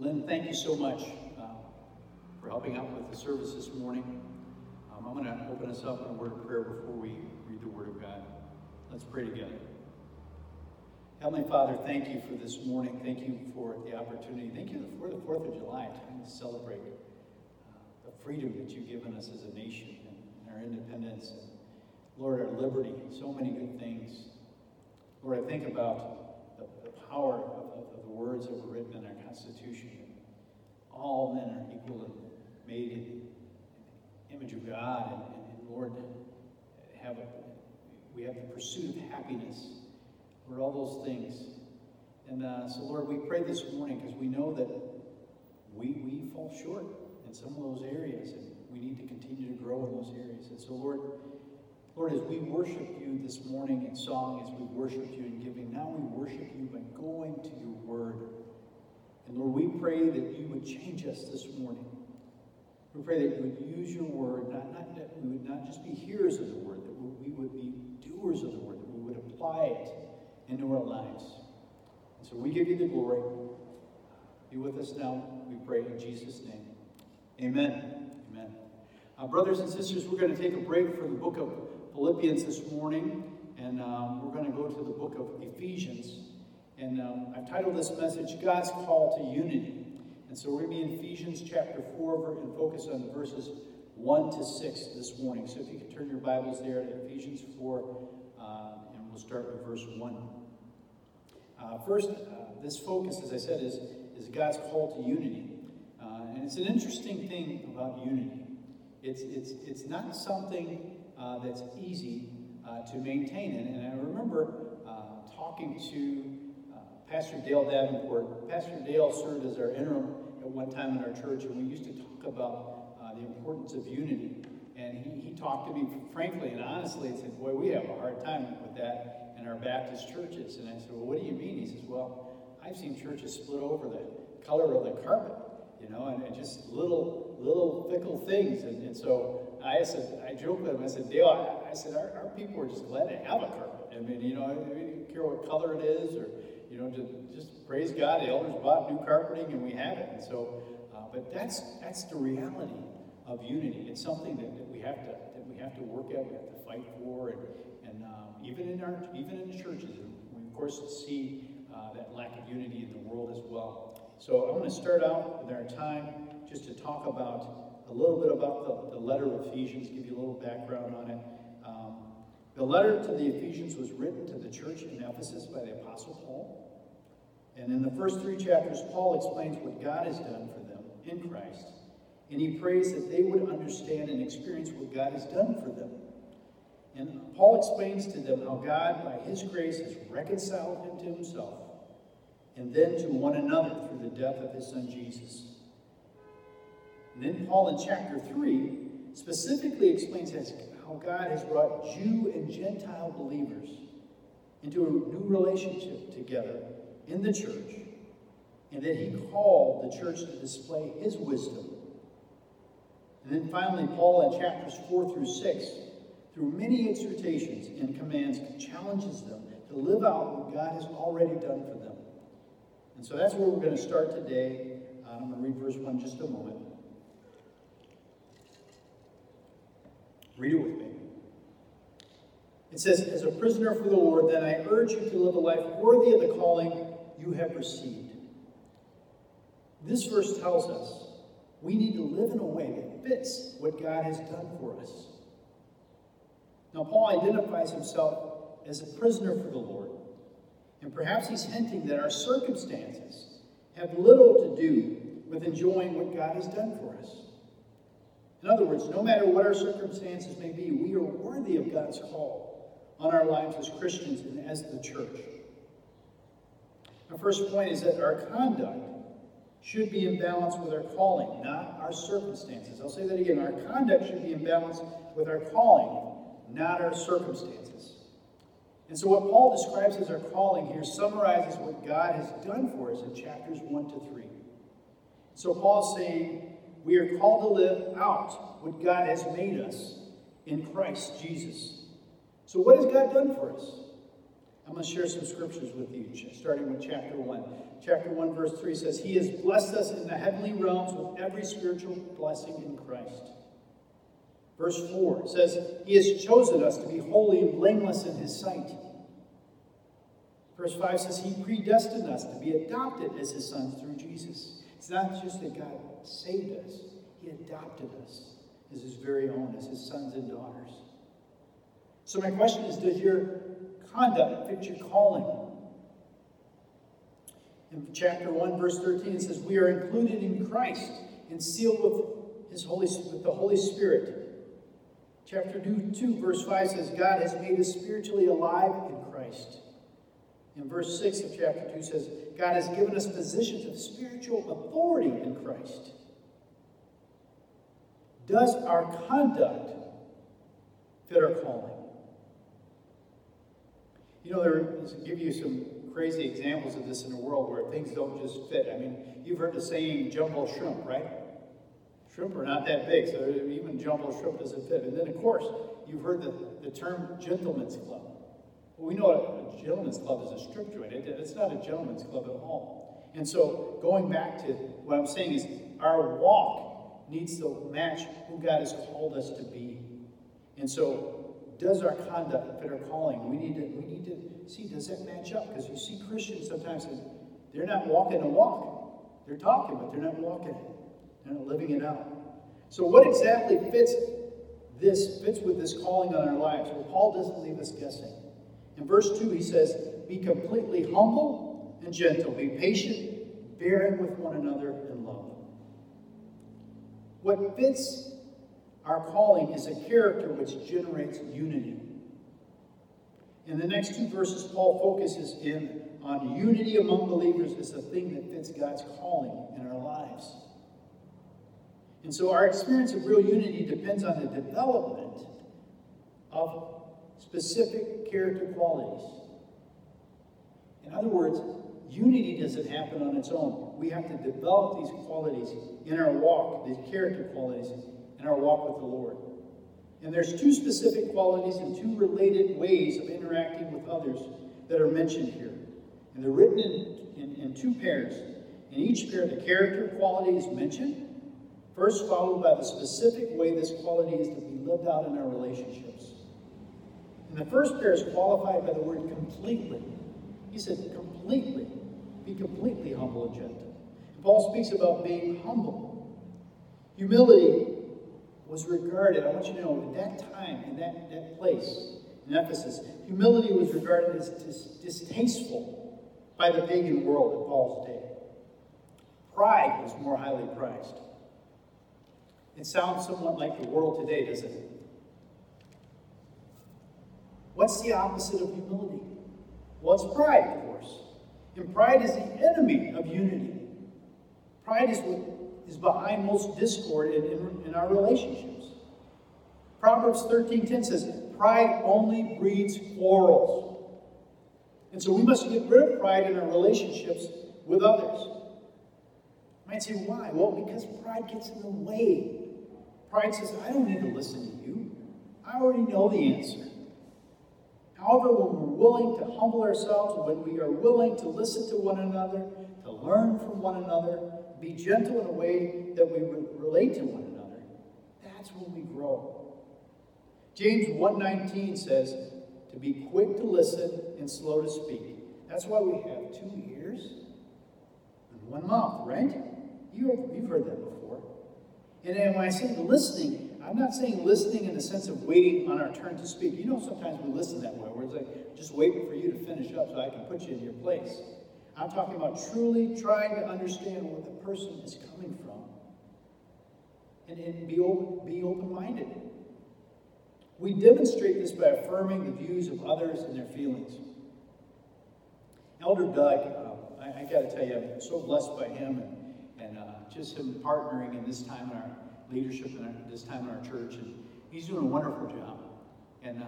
Lynn, thank you so much uh, for helping out with the service this morning. Um, I'm going to open us up in a word of prayer before we read the Word of God. Let's pray together. Heavenly Father, thank you for this morning. Thank you for the opportunity. Thank you for the 4th of July, time to celebrate uh, the freedom that you've given us as a nation and our independence and, Lord, our liberty, so many good things. Lord, I think about the, the power words that were written in our Constitution. All men are equal and made in the image of God, and, and, and Lord, have a, we have the pursuit of happiness. Lord, all those things. And uh, so, Lord, we pray this morning because we know that we, we fall short in some of those areas, and we need to continue to grow in those areas. And so, Lord, Lord, as we worship you this morning in song, as we worship you in giving, now we worship you by going to your word. And Lord, we pray that you would change us this morning. We pray that you would use your word, not, not that we would not just be hearers of the word, that we would be doers of the word, that we would apply it into our lives. And so we give you the glory. Be with us now, we pray in Jesus' name. Amen. Amen. Uh, brothers and sisters, we're going to take a break from the book of Philippians this morning, and um, we're going to go to the book of Ephesians. And um, I've titled this message, God's Call to Unity. And so we're going to be in Ephesians chapter 4 and focus on verses 1 to 6 this morning. So if you could turn your Bibles there to Ephesians 4, uh, and we'll start with verse 1. Uh, first, uh, this focus, as I said, is, is God's call to unity. Uh, and it's an interesting thing about unity. It's, it's, it's not something uh, that's easy uh, to maintain. And, and I remember talking to Pastor Dale Davenport. Pastor Dale served as our interim at one time in our church, and we used to talk about uh, the importance of unity. And he, he talked to me frankly and honestly and said, Boy, we have a hard time with that in our Baptist churches. And I said, Well, what do you mean? He says, Well, I've seen churches split over the color of the carpet, you know, and, and just little, little fickle things. And, and so I said, I joked with him. I said, Dale, I, I said, our, our, people are just glad to have a carpet. I mean, you know, I mean, don't care what color it is, or you know, just, just praise God. The elders bought new carpeting, and we have it. And so, uh, but that's that's the reality of unity. It's something that, that we have to that we have to work at. We have to fight for, and and um, even in our even in the churches, we of course see uh, that lack of unity in the world as well. So I want to start out with our time just to talk about a little bit about the, the letter of Ephesians, give you a little background on it. The letter to the Ephesians was written to the church in Ephesus by the Apostle Paul. And in the first three chapters, Paul explains what God has done for them in Christ. And he prays that they would understand and experience what God has done for them. And Paul explains to them how God, by his grace, has reconciled them to himself and then to one another through the death of his son Jesus. And then Paul in chapter 3 specifically explains how God has brought Jew and Gentile believers into a new relationship together in the church, and that he called the church to display his wisdom. And then finally, Paul in chapters 4 through 6, through many exhortations and commands, challenges them to live out what God has already done for them. And so that's where we're going to start today. Um, I'm going to read verse 1 just a moment. Read it with me. It says, As a prisoner for the Lord, then I urge you to live a life worthy of the calling you have received. This verse tells us we need to live in a way that fits what God has done for us. Now, Paul identifies himself as a prisoner for the Lord, and perhaps he's hinting that our circumstances have little to do with enjoying what God has done for us. In other words, no matter what our circumstances may be, we are worthy of God's call on our lives as Christians and as the church. Our first point is that our conduct should be in balance with our calling, not our circumstances. I'll say that again. Our conduct should be in balance with our calling, not our circumstances. And so, what Paul describes as our calling here summarizes what God has done for us in chapters 1 to 3. So, Paul's saying, we are called to live out what God has made us in Christ Jesus. So, what has God done for us? I'm going to share some scriptures with you, starting with chapter 1. Chapter 1, verse 3 says, He has blessed us in the heavenly realms with every spiritual blessing in Christ. Verse 4 says, He has chosen us to be holy and blameless in His sight. Verse 5 says, He predestined us to be adopted as His sons through Jesus. It's not just that God saved us, He adopted us as His very own, as His sons and daughters. So, my question is Does your conduct fit your calling? In chapter 1, verse 13, it says, We are included in Christ and sealed with His Holy with the Holy Spirit. Chapter 2, 2, verse 5 says, God has made us spiritually alive in Christ. And verse 6 of chapter 2 says, God has given us positions of spiritual authority in Christ. Does our conduct fit our calling? You know, there give you some crazy examples of this in the world where things don't just fit. I mean, you've heard the saying jumbo shrimp, right? Shrimp are not that big, so even jumbo shrimp doesn't fit. And then, of course, you've heard the, the term gentleman's club. We know a gentleman's club is a strip joint. It, it's not a gentleman's club at all. And so, going back to what I'm saying is, our walk needs to match who God has called us to be. And so, does our conduct fit our calling? We need to we need to see does that match up? Because you see Christians sometimes they're not walking a walk. They're talking, but they're not walking it. They're not living it out. So what exactly fits this fits with this calling on our lives? Well, Paul doesn't leave us guessing. In verse 2, he says, Be completely humble and gentle, be patient, bearing with one another in love. What fits our calling is a character which generates unity. In the next two verses, Paul focuses in on unity among believers as a thing that fits God's calling in our lives. And so our experience of real unity depends on the development of specific character qualities. In other words, unity doesn't happen on its own. We have to develop these qualities in our walk, these character qualities in our walk with the Lord. And there's two specific qualities and two related ways of interacting with others that are mentioned here. And they're written in, in, in two pairs. In each pair, the character quality is mentioned, first followed by the specific way this quality is to be lived out in our relationships. And the first pair is qualified by the word completely. He said, completely. Be completely humble and gentle. And Paul speaks about being humble. Humility was regarded, I want you to know, at that time, in that, that place, in Ephesus, humility was regarded as dis- distasteful by the pagan world in Paul's day. Pride was more highly prized. It sounds somewhat like the world today, doesn't it? What's the opposite of humility? Well, it's pride, of course. And pride is the enemy of unity. Pride is what is behind most discord in, in, in our relationships. Proverbs 13.10 says, pride only breeds quarrels. And so we must get rid of pride in our relationships with others. You might say, why? Well, because pride gets in the way. Pride says, I don't need to listen to you. I already know the answer. However, when we're willing to humble ourselves, when we are willing to listen to one another, to learn from one another, be gentle in a way that we would relate to one another, that's when we grow. James 1.19 says to be quick to listen and slow to speak. That's why we have two ears and one mouth, right? You have, you've heard that before. And when I say listening, I'm not saying listening in the sense of waiting on our turn to speak. You know, sometimes we listen that way, where it's like just waiting for you to finish up so I can put you in your place. I'm talking about truly trying to understand where the person is coming from and, and be open, be open-minded. We demonstrate this by affirming the views of others and their feelings. Elder Doug, uh, I, I got to tell you, I'm so blessed by him and, and uh, just him partnering in this time in our leadership in this time in our church. And he's doing a wonderful job. And, uh,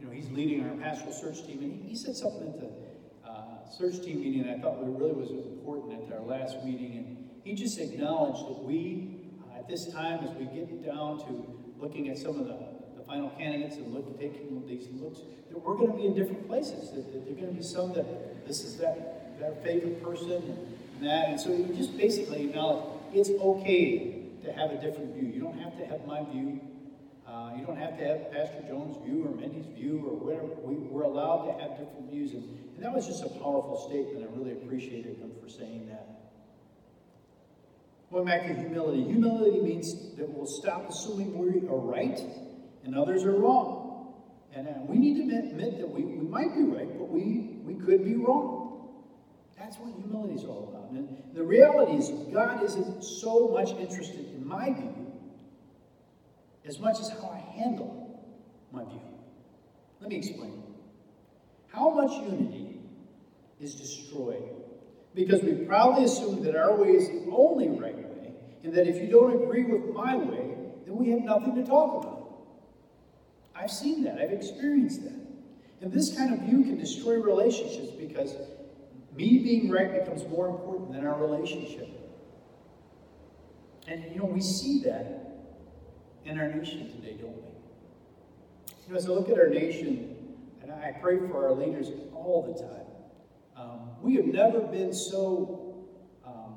you know, he's leading our pastoral search team. And he, he said something at the uh, search team meeting that I thought really was important at our last meeting. And he just acknowledged that we, uh, at this time, as we get down to looking at some of the final candidates and look, taking these looks, that we're going to be in different places. That, that there are going to be some that this is that, that favorite person and that. And so he just basically acknowledged it's okay to have a different view. You don't have to have my view. Uh, you don't have to have Pastor Jones' view or Mindy's view or whatever. We, we're allowed to have different views. And, and that was just a powerful statement. I really appreciated him for saying that. Going back to humility. Humility means that we'll stop assuming we are right and others are wrong. And uh, we need to admit, admit that we, we might be right, but we, we could be wrong. That's what humility is all about. And the reality is, God isn't so much interested in my view as much as how I handle my view. Let me explain. How much unity is destroyed because we proudly assume that our way is the only right way, and that if you don't agree with my way, then we have nothing to talk about. I've seen that, I've experienced that. And this kind of view can destroy relationships because me being right becomes more important than our relationship. And you know, we see that in our nation today, don't we? You know, as I look at our nation, and I pray for our leaders all the time, um, we have never been so, um,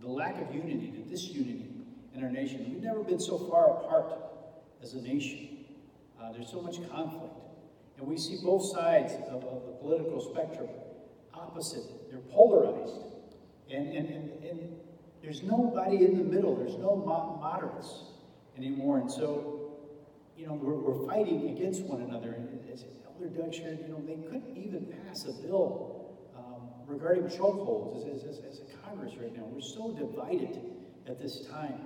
the lack of unity, the disunity in our nation, we've never been so far apart as a nation. Uh, there's so much conflict. And we see both sides of, of, the political spectrum opposite. They're polarized. And, and, and, and there's nobody in the middle. There's no moderates anymore. And so, you know, we're, we're fighting against one another. And as Elder Doug shared, you know, they couldn't even pass a bill um, regarding chokeholds as, as, as a Congress right now. We're so divided at this time.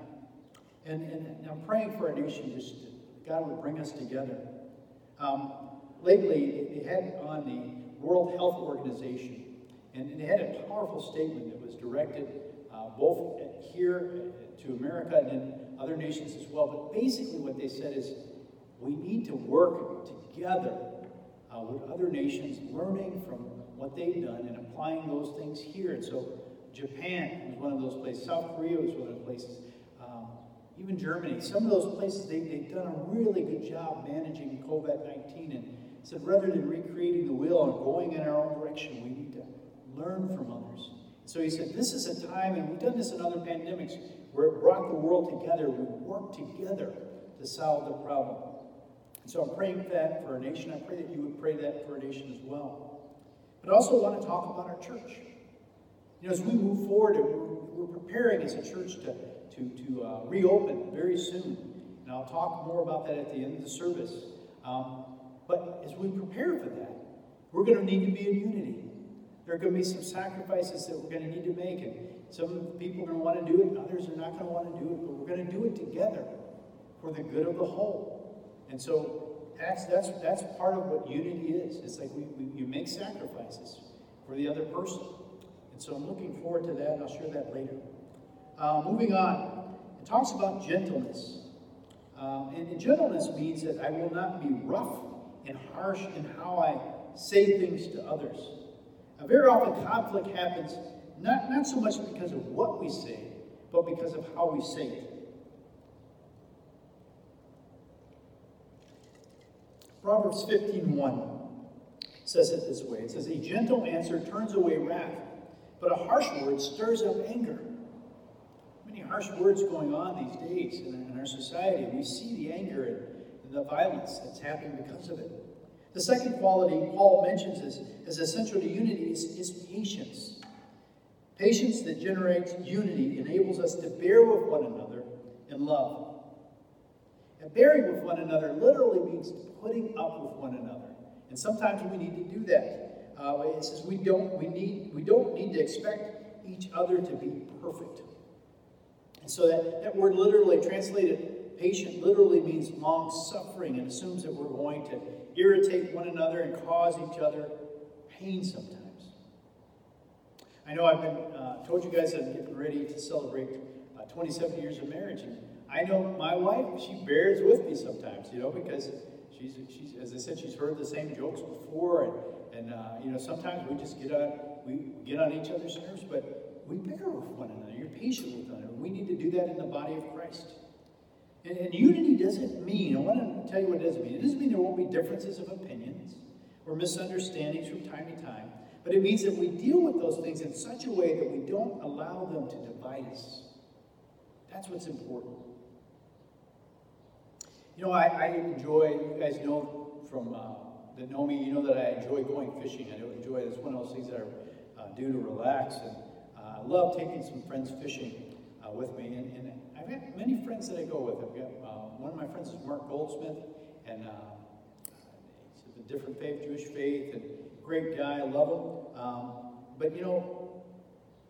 And, and I'm praying for our nation, just God would bring us together. Um, lately, they had on the World Health Organization, and they had a powerful statement that was directed both here to America and in other nations as well. But basically, what they said is we need to work together uh, with other nations, learning from what they've done and applying those things here. And so, Japan was one of those places, South Korea was one of the places even Germany, some of those places, they, they've done a really good job managing COVID 19 and said rather than recreating the wheel and going in our own direction, we need to learn from others. So he said, This is a time, and we've done this in other pandemics, where it brought the world together. We worked together to solve the problem. And so I'm praying that for our nation. I pray that you would pray that for our nation as well. But I also want to talk about our church. You know, as we move forward, we're, we're preparing as a church to to, to uh, reopen very soon. And I'll talk more about that at the end of the service. Um, but as we prepare for that, we're going to need to be in unity. There are going to be some sacrifices that we're going to need to make. And some people are going to want to do it, and others are not going to want to do it. But we're going to do it together for the good of the whole. And so that's, that's, that's part of what unity is. It's like we, we, you make sacrifices for the other person. And so I'm looking forward to that, I'll share that later. Uh, moving on, it talks about gentleness. And, and, gentleness means that I will not be rough and harsh in how I say things to others. Uh, very often, conflict happens not, not so much because of what we say, but because of how we say it. Proverbs 15:1 says it this way. It says, A gentle answer turns away wrath, but a harsh word stirs up anger Many harsh words going on these days in, our society. We see the anger and the violence that's happening because of it. The second quality Paul mentions as, as essential to unity is, is patience. Patience that generates unity enables us to bear with one another in love. And bearing with one another literally means putting up with one another. And sometimes we need to do that. Uh, it says we don't we need we don't need to expect each other to be perfect. And so that, that word literally translated patient literally means long suffering and assumes that we're going to irritate one another and cause each other pain sometimes. I know I've been uh, told you guys I'm getting ready to celebrate uh, 27 years of marriage, and I know my wife she bears with me sometimes, you know, because she's she's as I said she's heard the same jokes before, and and uh, you know sometimes we just get on we get on each other's nerves, but we bear with one another. You're patient with one another. We need to do that in the body of Christ. And, and unity doesn't mean, I want to tell you what it doesn't mean. It doesn't mean there won't be differences of opinions or misunderstandings from time to time, but it means that we deal with those things in such a way that we don't allow them to divide us. That's what's important. You know, I, I enjoy, you guys know from uh, that know me, you know that I enjoy going fishing. I enjoy it. It's one of those things that I uh, do to relax. And uh, I love taking some friends fishing uh, with me. And, and, I've got many friends that I go with. I've got uh, one of my friends is Mark Goldsmith, and uh, he's a different faith, Jewish faith, and great guy. I love him. Um, but you know,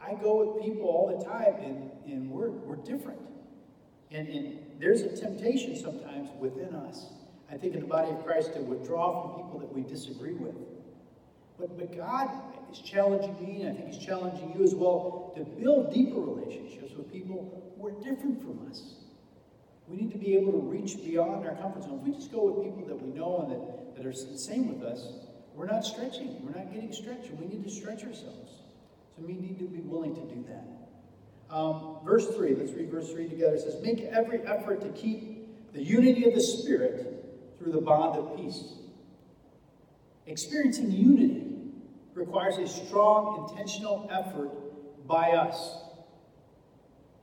I go with people all the time, and, and we're, we're different. And, and there's a temptation sometimes within us, I think, in the body of Christ, to withdraw from people that we disagree with. But, but God is challenging me, and I think He's challenging you as well, to build deeper relationships with people who are different from us. We need to be able to reach beyond our comfort zone. If we just go with people that we know and that, that are the same with us, we're not stretching. We're not getting stretched. We need to stretch ourselves. So we need to be willing to do that. Um, verse 3, let's read verse 3 together. It says, Make every effort to keep the unity of the Spirit through the bond of peace. Experiencing unity requires a strong, intentional effort by us.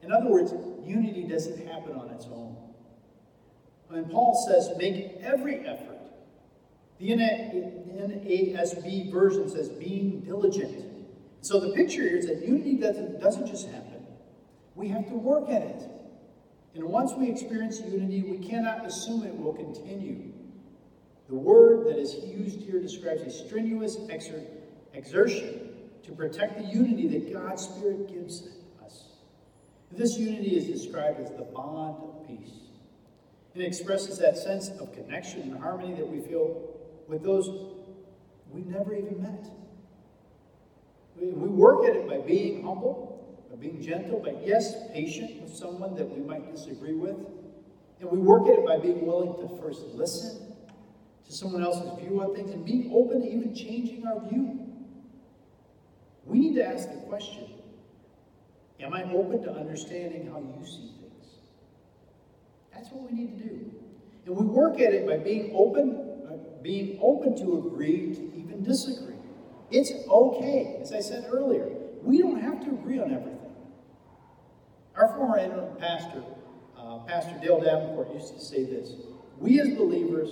In other words, unity doesn't happen on its own. When Paul says, make every effort, the NASB version says, being diligent. So the picture here is that unity doesn't, doesn't just happen, we have to work at it. And once we experience unity, we cannot assume it will continue. The word that is used here describes a strenuous exer- exertion to protect the unity that God's Spirit gives us. This unity is described as the bond of peace. It expresses that sense of connection and harmony that we feel with those we never even met. We, we work at it by being humble, by being gentle, by, yes, patient with someone that we might disagree with. And we work at it by being willing to first listen to someone else's view on things and being open to even changing our view. We need to ask the question Am I open to understanding how you see things? That's what we need to do. And we work at it by being open, being open to agree to even disagree. It's okay. As I said earlier, we don't have to agree on everything. Our former interim pastor, uh, Pastor Dale Davenport, used to say this We as believers,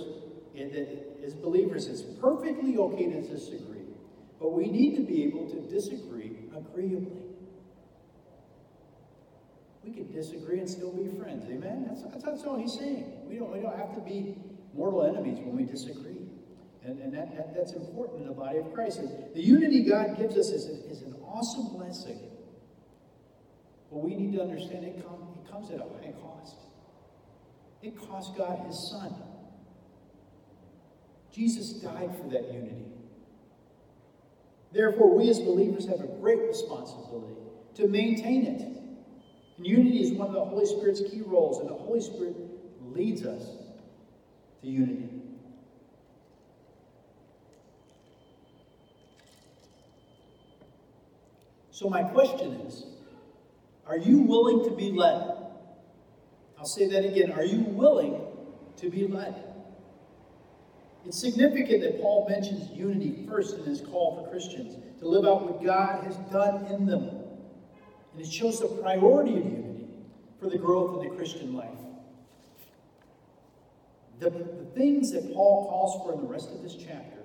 as believers, it's perfectly okay to disagree, but we need to be able to disagree agreeably. We can disagree and still be friends. Amen? That's, that's, that's all he's saying. We don't, we don't have to be mortal enemies when we disagree. And, and that, that, that's important in the body of Christ. The unity God gives us is, a, is an awesome blessing. But we need to understand it, come, it comes at a high cost. It cost God his son. Jesus died for that unity. Therefore, we as believers have a great responsibility to maintain it. And unity is one of the Holy Spirit's key roles, and the Holy Spirit leads us to unity. So, my question is Are you willing to be led? I'll say that again. Are you willing to be led? It's significant that Paul mentions unity first in his call for Christians to live out what God has done in them. And it shows the priority of unity for the growth of the Christian life. The, the things that Paul calls for in the rest of this chapter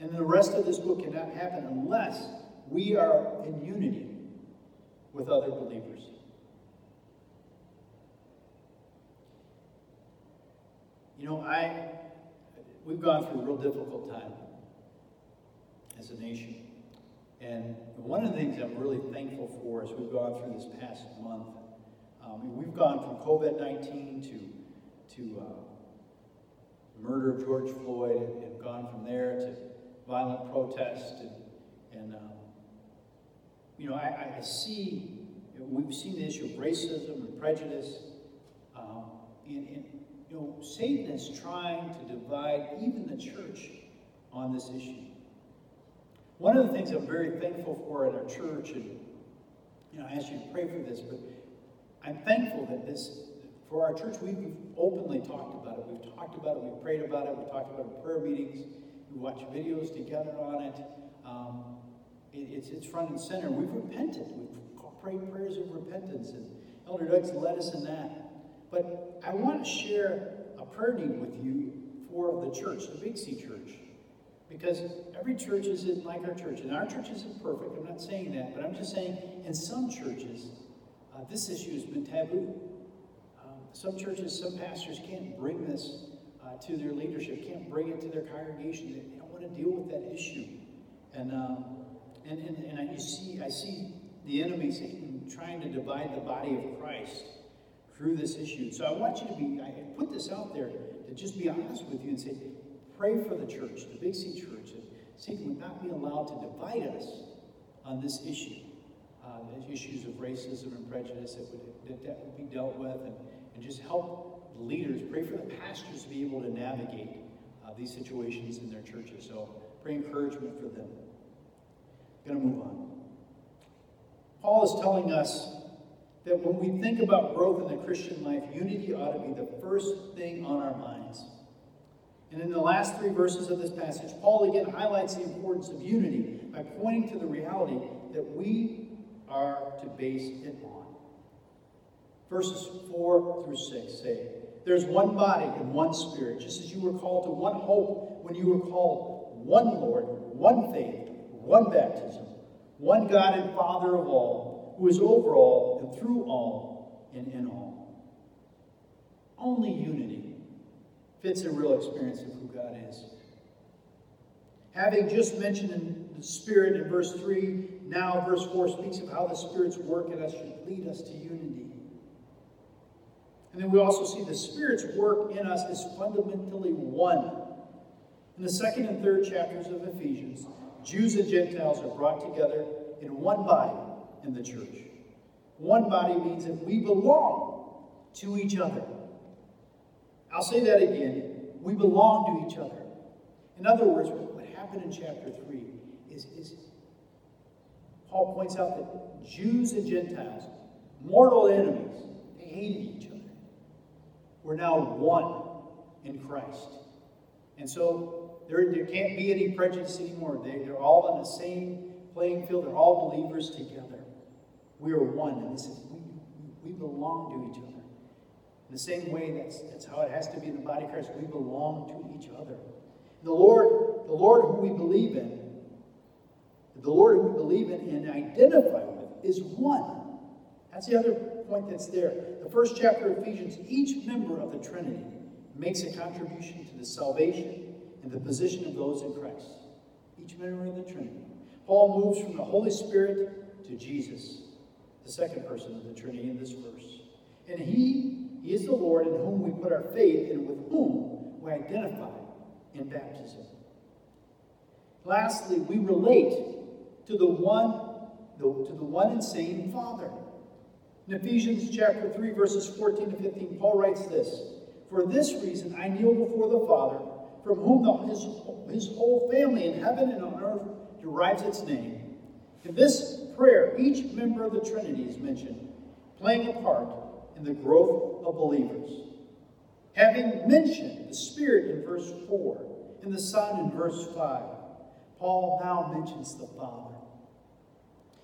and the rest of this book cannot happen unless we are in unity with other believers. You know, I we've gone through a real difficult time as a nation. And one of the things I'm really thankful for as we've gone through this past month, um, we've gone from COVID 19 to, to uh, murder of George Floyd and, gone from there to violent protest and, and um, you know, I, I see, we've seen the issue of racism and prejudice. Um, and, and, you know, Satan is trying to divide even the church on this issue. One of the things I'm very thankful for at our church, and you know, I ask you to pray for this, but I'm thankful that this For our church, we've openly talked about it. We've talked about it, we've prayed about it, we've talked about it in prayer meetings, we watch videos together on it. Um, it it's, it's front and center. We've repented. We've prayed prayers of repentance, and Elder Doug's led us in that. But I want to share a prayer need with you for the church, the Big C Church. Because every church isn't like our church, and our church isn't perfect. I'm not saying that, but I'm just saying in some churches, uh, this issue has been taboo. Um, some churches, some pastors can't bring this uh, to their leadership, can't bring it to their congregation. They, they don't want to deal with that issue. And, um, and, and, and I, you see, I see the enemy, Satan, trying to divide the body of Christ through this issue. So I want you to be, I put this out there to just be honest with you and say, Pray for the church, the Big C church, that Satan would not be allowed to divide us on this issue. Uh, the issues of racism and prejudice that would, that, that would be dealt with, and, and just help the leaders, pray for the pastors to be able to navigate uh, these situations in their churches. So pray encouragement for them. Going to move on. Paul is telling us that when we think about growth in the Christian life, unity ought to be the first thing on our minds. And in the last three verses of this passage, Paul again highlights the importance of unity by pointing to the reality that we are to base it on. Verses 4 through 6 say, There's one body and one spirit, just as you were called to one hope when you were called, one Lord, one faith, one baptism, one God and Father of all, who is over all and through all and in all. Only unity fits a real experience of who God is. Having just mentioned in the Spirit in verse 3, now verse 4 speaks of how the Spirit's work in us should lead us to unity. And then we also see the Spirit's work in us is fundamentally one. In the second and third chapters of Ephesians, Jews and Gentiles are brought together in one body in the church. One body means that we belong to each other. I'll say that again. We belong to each other. In other words, what happened in chapter 3 is, is Paul points out that Jews and Gentiles, mortal enemies, they hated each other. We're now one in Christ. And so there, there can't be any prejudice anymore. They, they're all on the same playing field. They're all believers together. We are one. And this is, we, we belong to each other. In the same way, that's, that's how it has to be in the body of Christ. We belong to each other. The Lord, the Lord who we believe in, the Lord who we believe in and identify with is one. That's the other point that's there. The first chapter of Ephesians, each member of the Trinity makes a contribution to the salvation and the position of those in Christ. Each member of the Trinity. Paul moves from the Holy Spirit to Jesus, the second person of the Trinity in this verse. And he he is the Lord in whom we put our faith and with whom we identify in baptism. Lastly, we relate to the one, to the one and same Father. In Ephesians chapter 3, verses 14 to 15, Paul writes this For this reason I kneel before the Father, from whom the, his, his whole family in heaven and on earth derives its name. In this prayer, each member of the Trinity is mentioned, playing a part in the growth of believers. Having mentioned the Spirit in verse 4 and the Son in verse 5, Paul now mentions the Father.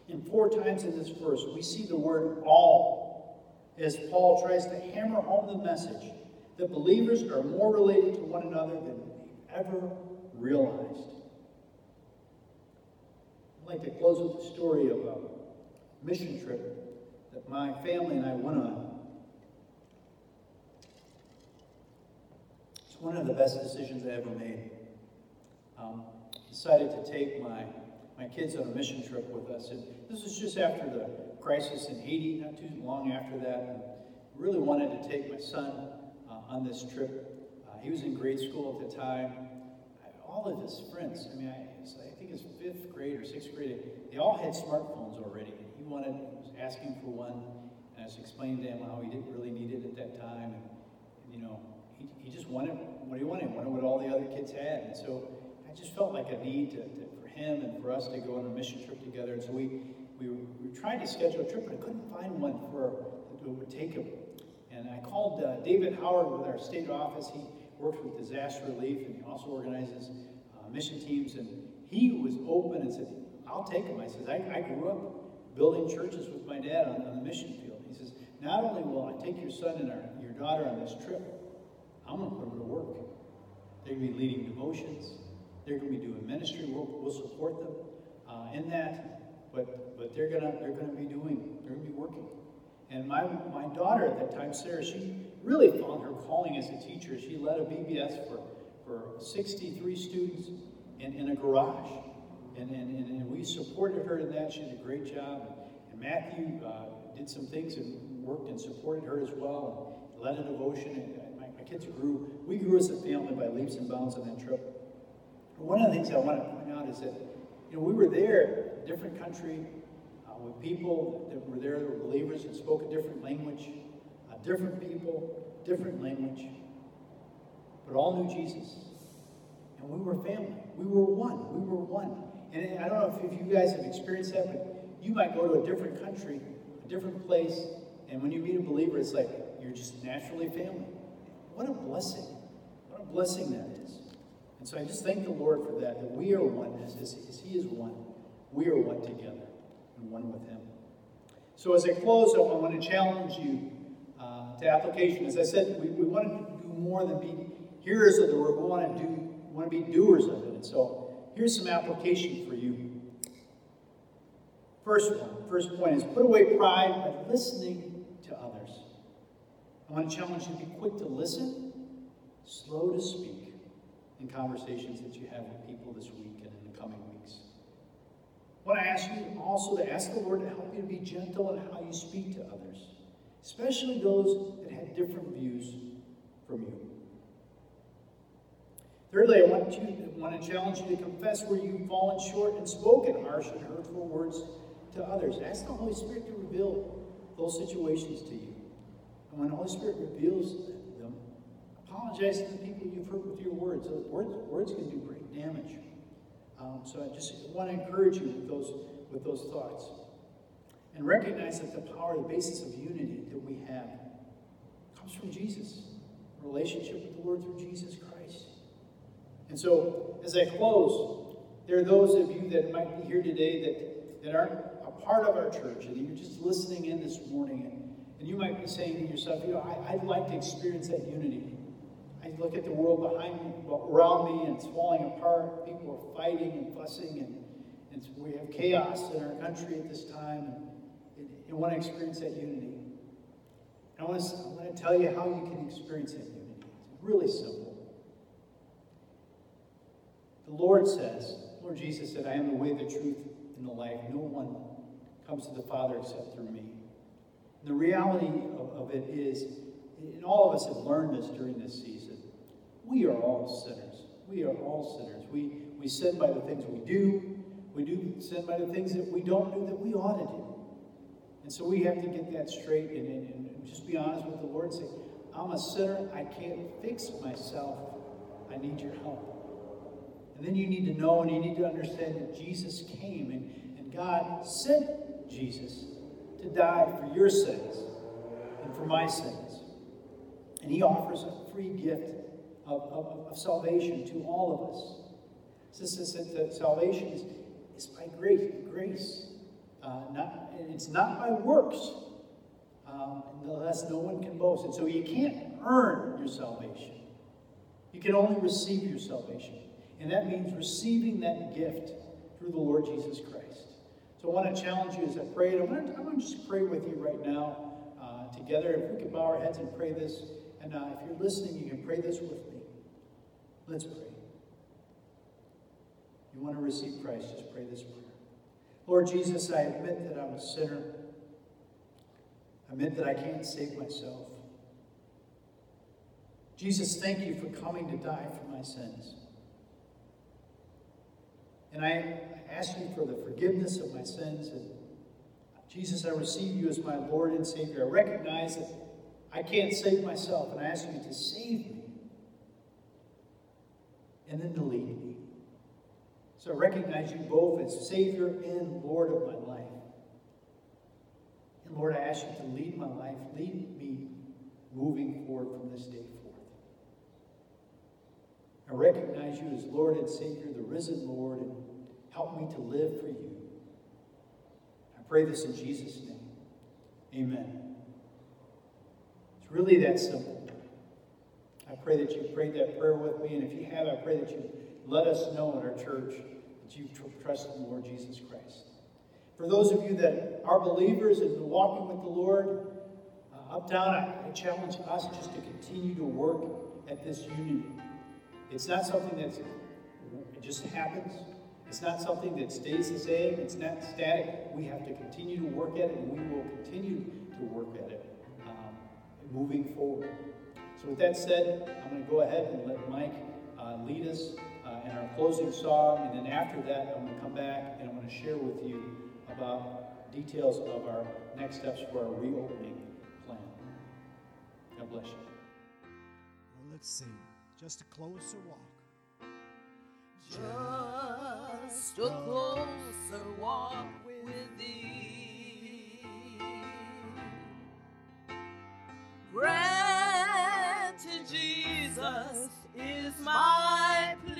And four times in this verse, we see the word all as Paul tries to hammer home the message that believers are more related to one another than we've ever realized. I'd like to close with the story of a mission trip that my family and I went on It's one of the best decisions I ever made. Um, decided to take my, my kids on a mission trip with us. And this was just after the crisis in Haiti, not too long after that. And really wanted to take my son uh, on this trip. Uh, he was in grade school at the time. All of his friends, I mean, I, It's fifth grade or sixth grade, they all had smartphones already. And he wanted, he was asking for one. And I was explaining to him how he didn't really need it at that time. And, you know, he, he just wanted what he wanted, wanted what all the other kids had. And so I just felt like a need to, to, for him and for us to go on a mission trip together. And so we, we, we tried to schedule a trip, but I couldn't find one for that would take him. And And I called uh, David Howard with our state office. He works with disaster relief and he also organizes uh, mission teams. And he was open and said, I'll take him. I said, I, I grew up building churches with my dad on, on the mission field. He says, not only will I take your son and our, your daughter on this trip, I'm going to put them to work. They're going to be leading devotions. They're going to be doing ministry. We'll, we'll support them uh, in that. But but they're gonna they're gonna be doing they're gonna be working. And my my daughter at that time, Sarah, she really found her calling as a teacher. She led a VBS for for 63 students in, in a garage. And, and, and, we supported her in that. She did a great job. And Matthew uh, did some things and worked and supported her as well and led a devotion. And my, my kids grew. We grew as a family by leaps and bounds on that trip. One of the things I want to point out is that, you know, we were there, different country, uh, with people that were there that were believers and spoke a different language, uh, different people, different language, but all knew Jesus. And we were family. We were one. We were one. And I don't know if, if you guys have experienced that, but you might go to a different country, a different place, and when you meet a believer, it's like you're just naturally family. What a blessing. What a blessing that is. And so I just thank the Lord for that, that we are one as, as He is one. We are one together and one with Him. So as I close, I want to challenge you uh, to application. As I said, we, we want to do more than be hearers of the word. We want to do want to be doers of it. And so here's some application for you. First one, first point is put away pride by listening to others. I want to challenge you to be quick to listen, slow to speak in conversations that you have with people this week and in the coming weeks. I want to ask you also to ask the Lord to help you to be gentle in how you speak to others, especially those that have different views from you. Thirdly, I want, you, I want to challenge you to confess where you've fallen short and spoken harsh and hurtful words to others. Ask the Holy Spirit to reveal those situations to you. And when the Holy Spirit reveals them, apologize to the people you've hurt with your words. Words, words can do great damage. Um, so I just want to encourage you with those, with those thoughts. And recognize that the power, the basis of unity that we have comes from Jesus. Relationship with the Lord through Jesus Christ. And so, as I close, there are those of you that might be here today that, that aren't a part of our church, and you're just listening in this morning, and, and you might be saying to yourself, you know, I, I'd like to experience that unity. I look at the world behind me, around me, and it's falling apart. People are fighting and fussing, and, and we have chaos in our country at this time. And, and want to experience that unity. I want, to, I want to tell you how you can experience that unity. It's really simple. The Lord says, Lord Jesus said, I am the way, the truth, and the life. No one comes to the Father except through me. And the reality of, of it is, and all of us have learned this during this season, we are all sinners. We are all sinners. We, we sin by the things we do. We do sin by the things that we don't do that we ought to do. And so we have to get that straight and, and, and just be honest with the Lord and say, I'm a sinner. I can't fix myself. I need your help. And then you need to know and you need to understand that Jesus came and, and God sent Jesus to die for your sins and for my sins. And he offers a free gift of, of, of salvation to all of us. This is that salvation is, is by grace. grace. Uh, not, it's not by works, um, unless no one can boast. And so you can't earn your salvation. You can only receive your salvation. And that means receiving that gift through the Lord Jesus Christ. So I want to challenge you as I pray. I'm going to, I'm going to just pray with you right now uh, together. If we could bow our heads and pray this. And uh, if you're listening, you can pray this with me. Let's pray. You want to receive Christ, just pray this prayer. Lord Jesus, I admit that I'm a sinner. I admit that I can't save myself. Jesus, thank you for coming to die for my sins. And I ask you for the forgiveness of my sins. And Jesus, I receive you as my Lord and Savior. I recognize that I can't save myself, and I ask you to save me and then to lead me. So I recognize you both as Savior and Lord of my life. And Lord, I ask you to lead my life, lead me moving forward from this day forth. I recognize you as Lord and Savior, the risen Lord, and help me to live for you. I pray this in Jesus' name. Amen. It's really that simple. I pray that you prayed that prayer with me, and if you have, I pray that you let us know in our church that you've trusted the Lord Jesus Christ. For those of you that are believers and walking with the Lord, uh, uptown, I, I challenge us just to continue to work at this unity. It's not something that's it just happens. It's not something that stays the same. It's not static. We have to continue to work at it, and we will continue to work at it um, moving forward. So, with that said, I'm going to go ahead and let Mike uh, lead us uh, in our closing song, and then after that, I'm going to come back and I'm going to share with you about details of our next steps for our reopening plan. God bless you. Well, let's sing. Just a closer walk. Just a closer walk with thee. Granted, Jesus is my plea.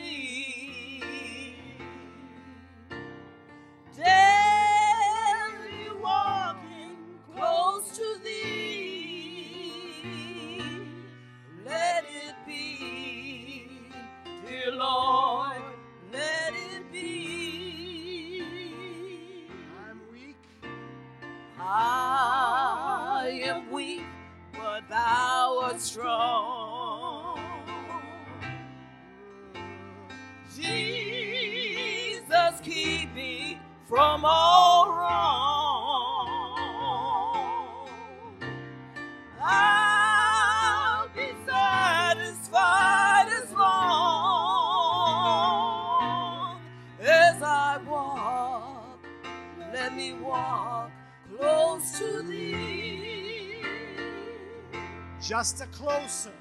A closer.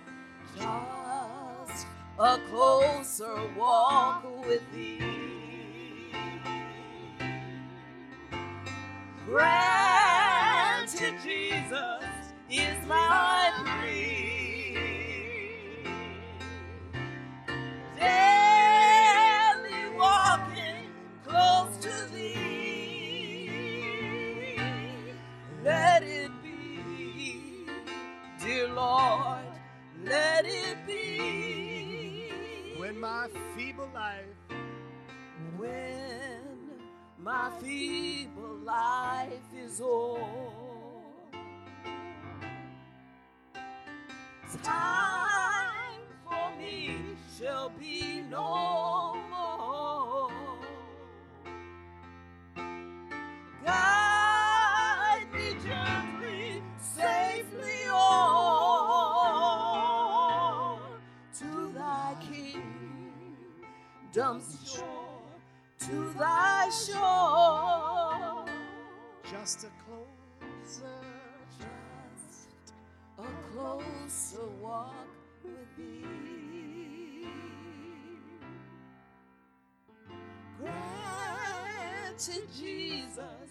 Granted, Jesus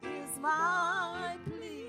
is my plea.